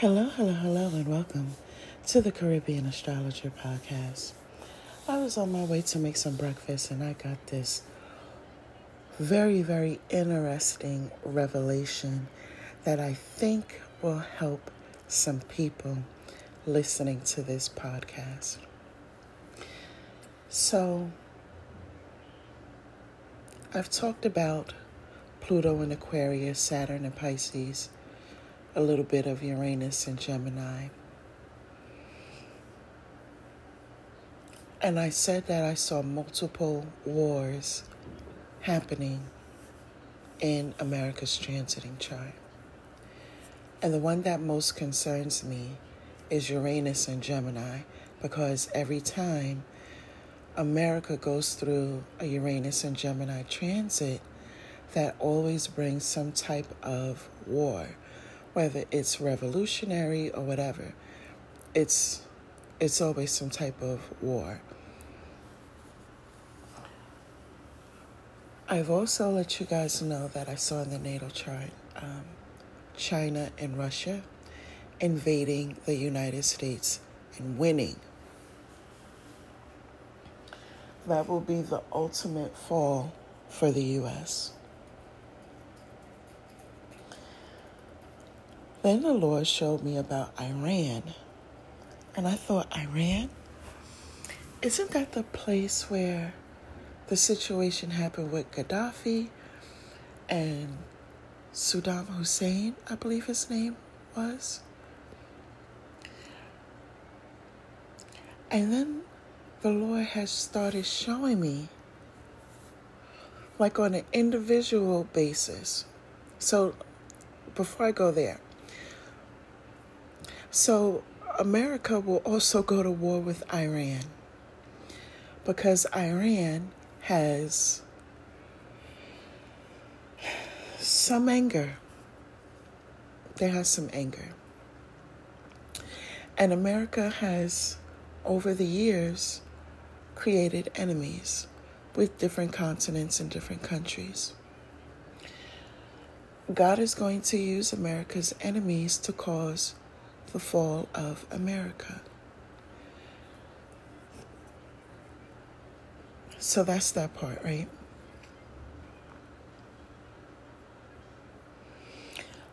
Hello, hello, hello, and welcome to the Caribbean Astrologer Podcast. I was on my way to make some breakfast and I got this very, very interesting revelation that I think will help some people listening to this podcast. So, I've talked about Pluto in Aquarius, Saturn in Pisces, a little bit of Uranus and Gemini. And I said that I saw multiple wars happening in America's transiting chart. And the one that most concerns me is Uranus and Gemini because every time America goes through a Uranus and Gemini transit, that always brings some type of war, whether it's revolutionary or whatever. It's it's always some type of war. I've also let you guys know that I saw in the NATO chart um, China and Russia invading the United States and winning that will be the ultimate fall for the U.S. Then the Lord showed me about Iran. And I thought, Iran? Isn't that the place where the situation happened with Gaddafi and Saddam Hussein, I believe his name was? And then the Lord has started showing me, like on an individual basis. So, before I go there, so America will also go to war with Iran because Iran has some anger. They have some anger. And America has, over the years, created enemies with different continents and different countries. God is going to use America's enemies to cause the fall of America. So that's that part, right?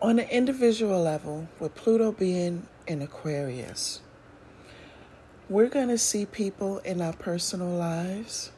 On an individual level, with Pluto being in Aquarius, we're going to see people in our personal lives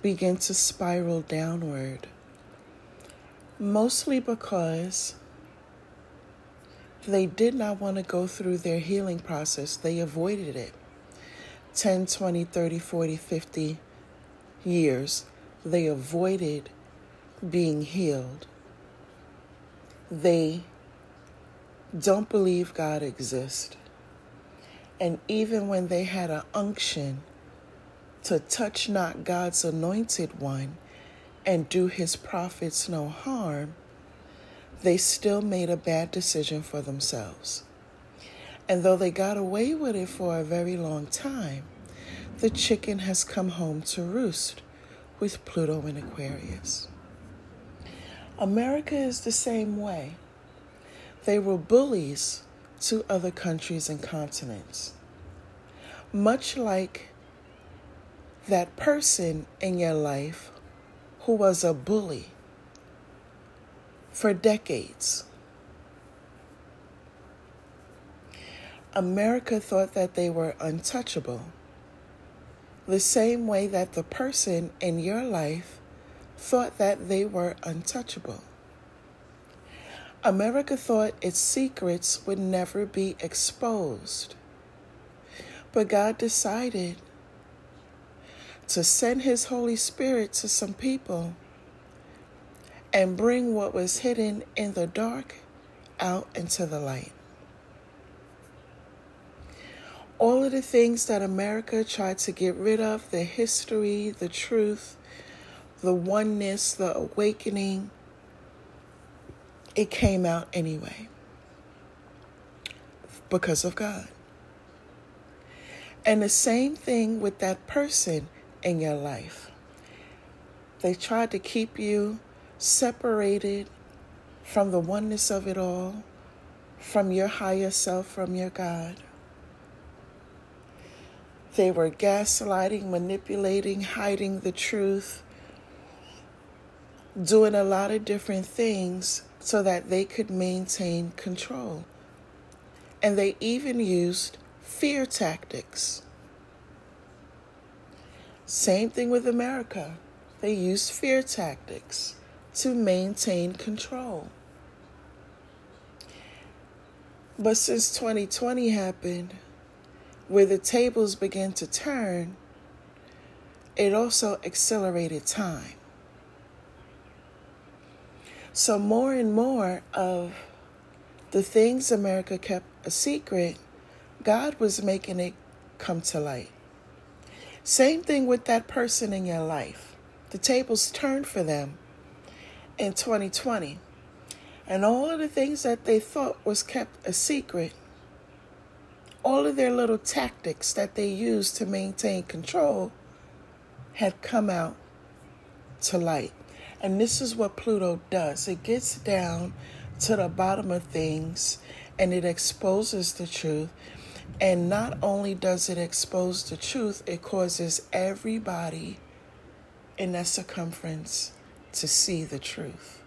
begin to spiral downward. Mostly because they did not want to go through their healing process, they avoided it. 10, 20, 30, 40, 50 years, they avoided being healed. They don't believe God exists. And even when they had an unction to touch not God's anointed one and do his prophets no harm, they still made a bad decision for themselves. And though they got away with it for a very long time, the chicken has come home to roost with Pluto in Aquarius. America is the same way. They were bullies to other countries and continents. Much like that person in your life who was a bully for decades. America thought that they were untouchable. The same way that the person in your life thought that they were untouchable. America thought its secrets would never be exposed. But God decided to send His Holy Spirit to some people and bring what was hidden in the dark out into the light. All of the things that America tried to get rid of the history, the truth, the oneness, the awakening it came out anyway because of God. And the same thing with that person in your life. They tried to keep you separated from the oneness of it all, from your higher self, from your God. They were gaslighting, manipulating, hiding the truth, doing a lot of different things so that they could maintain control. And they even used fear tactics. Same thing with America. They used fear tactics to maintain control. But since 2020 happened, where the tables began to turn, it also accelerated time. So, more and more of the things America kept a secret, God was making it come to light. Same thing with that person in your life. The tables turned for them in 2020. And all of the things that they thought was kept a secret, all of their little tactics that they used to maintain control had come out to light. And this is what Pluto does it gets down to the bottom of things and it exposes the truth. And not only does it expose the truth, it causes everybody in that circumference to see the truth.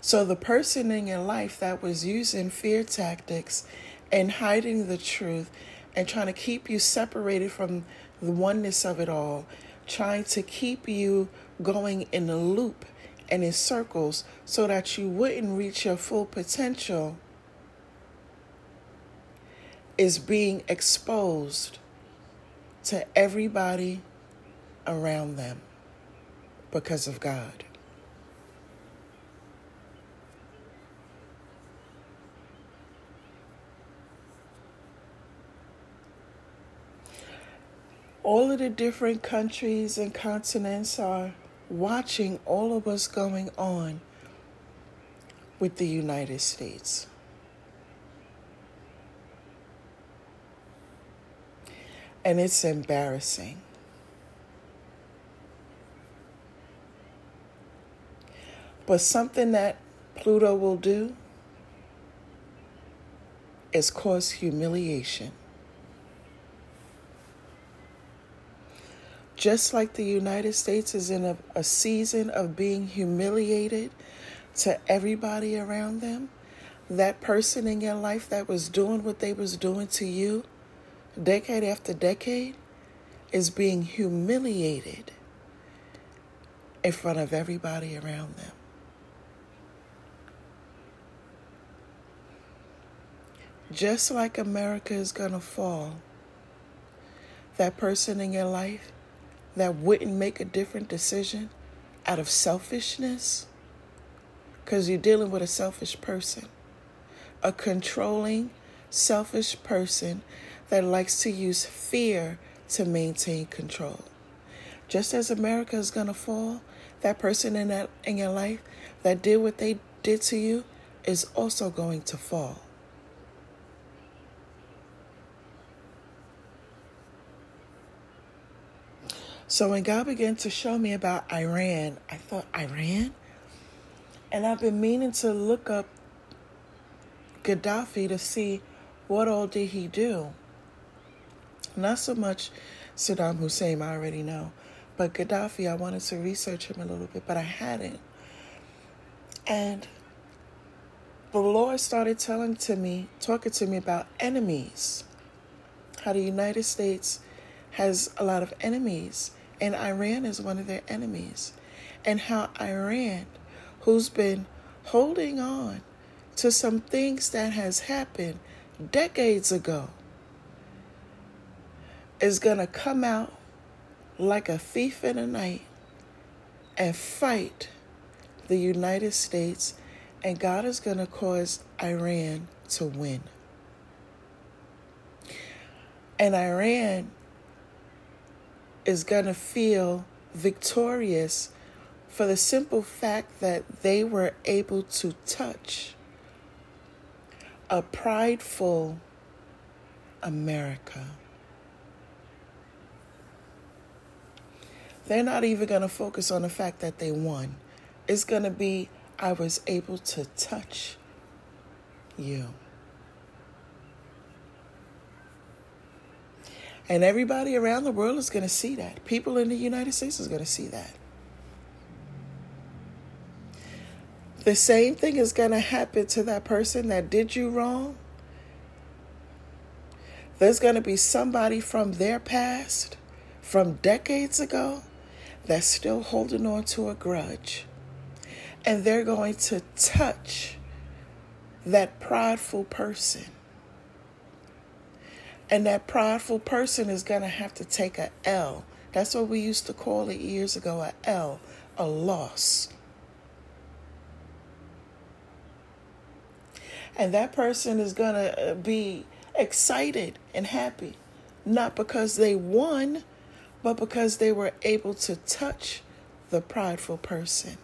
So, the person in your life that was using fear tactics and hiding the truth and trying to keep you separated from the oneness of it all, trying to keep you going in a loop and in circles so that you wouldn't reach your full potential is being exposed to everybody around them because of God. All of the different countries and continents are watching all of what's going on with the United States. And it's embarrassing. But something that Pluto will do is cause humiliation. Just like the United States is in a, a season of being humiliated to everybody around them, that person in your life that was doing what they was doing to you decade after decade is being humiliated in front of everybody around them. Just like America is going to fall, that person in your life that wouldn't make a different decision out of selfishness, because you're dealing with a selfish person, a controlling, selfish person that likes to use fear to maintain control. Just as America is going to fall, that person in that in your life that did what they did to you is also going to fall. So when God began to show me about Iran, I thought, Iran? And I've been meaning to look up Gaddafi to see what all did he do. Not so much Saddam Hussein, I already know, but Gaddafi, I wanted to research him a little bit, but I hadn't. And the Lord started telling to me, talking to me about enemies. How the United States has a lot of enemies, and Iran is one of their enemies. And how Iran, who's been holding on to some things that has happened decades ago, is going to come out like a thief in the night and fight the United States, and God is going to cause Iran to win. And Iran is going to feel victorious for the simple fact that they were able to touch a prideful America. They're not even going to focus on the fact that they won. It's going to be I was able to touch you. And everybody around the world is going to see that. People in the United States is going to see that. The same thing is going to happen to that person that did you wrong. There's going to be somebody from their past, from decades ago, that's still holding on to a grudge. And they're going to touch that prideful person. And that prideful person is going to have to take a L. That's what we used to call it years ago a L, a loss. And that person is going to uh, be excited and happy, not because they won, but because they were able to touch the prideful person.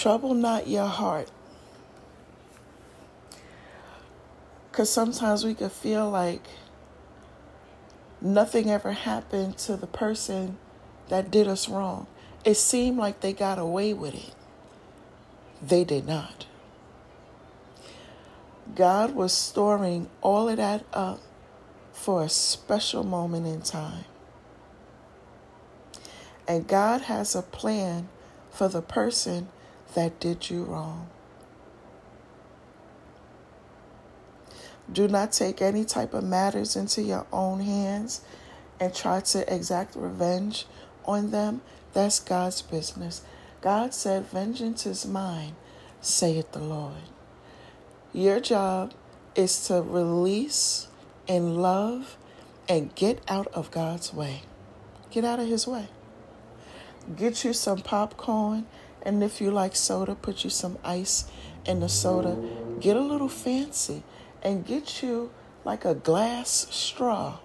Trouble not your heart. Because sometimes we could feel like nothing ever happened to the person that did us wrong. It seemed like they got away with it. They did not. God was storing all of that up for a special moment in time. And God has a plan for the person that did you wrong. Do not take any type of matters into your own hands and try to exact revenge on them, that's God's business. God said, Vengeance is mine, saith the Lord. Your job is to release in love and get out of God's way. Get out of His way. Get you some popcorn, and if you like soda, put you some ice in the soda. Get a little fancy and get you like a glass straw,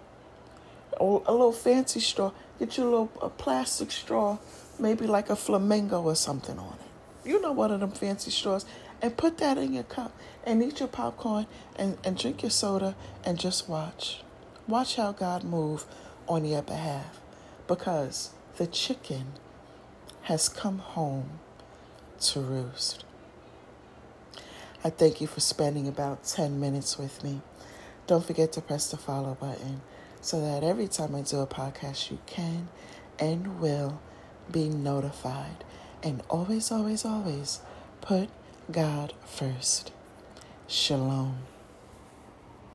or a little fancy straw Get you a little a plastic straw, maybe like a flamingo or something on it. You know one of them fancy straws. And put that in your cup and eat your popcorn and, and drink your soda and just watch. Watch how God move on your behalf. Because the chicken has come home to roost. I thank you for spending about 10 minutes with me. Don't forget to press the follow button so that every time I do a podcast, you can and will be notified. And always, always, always put God first. Shalom.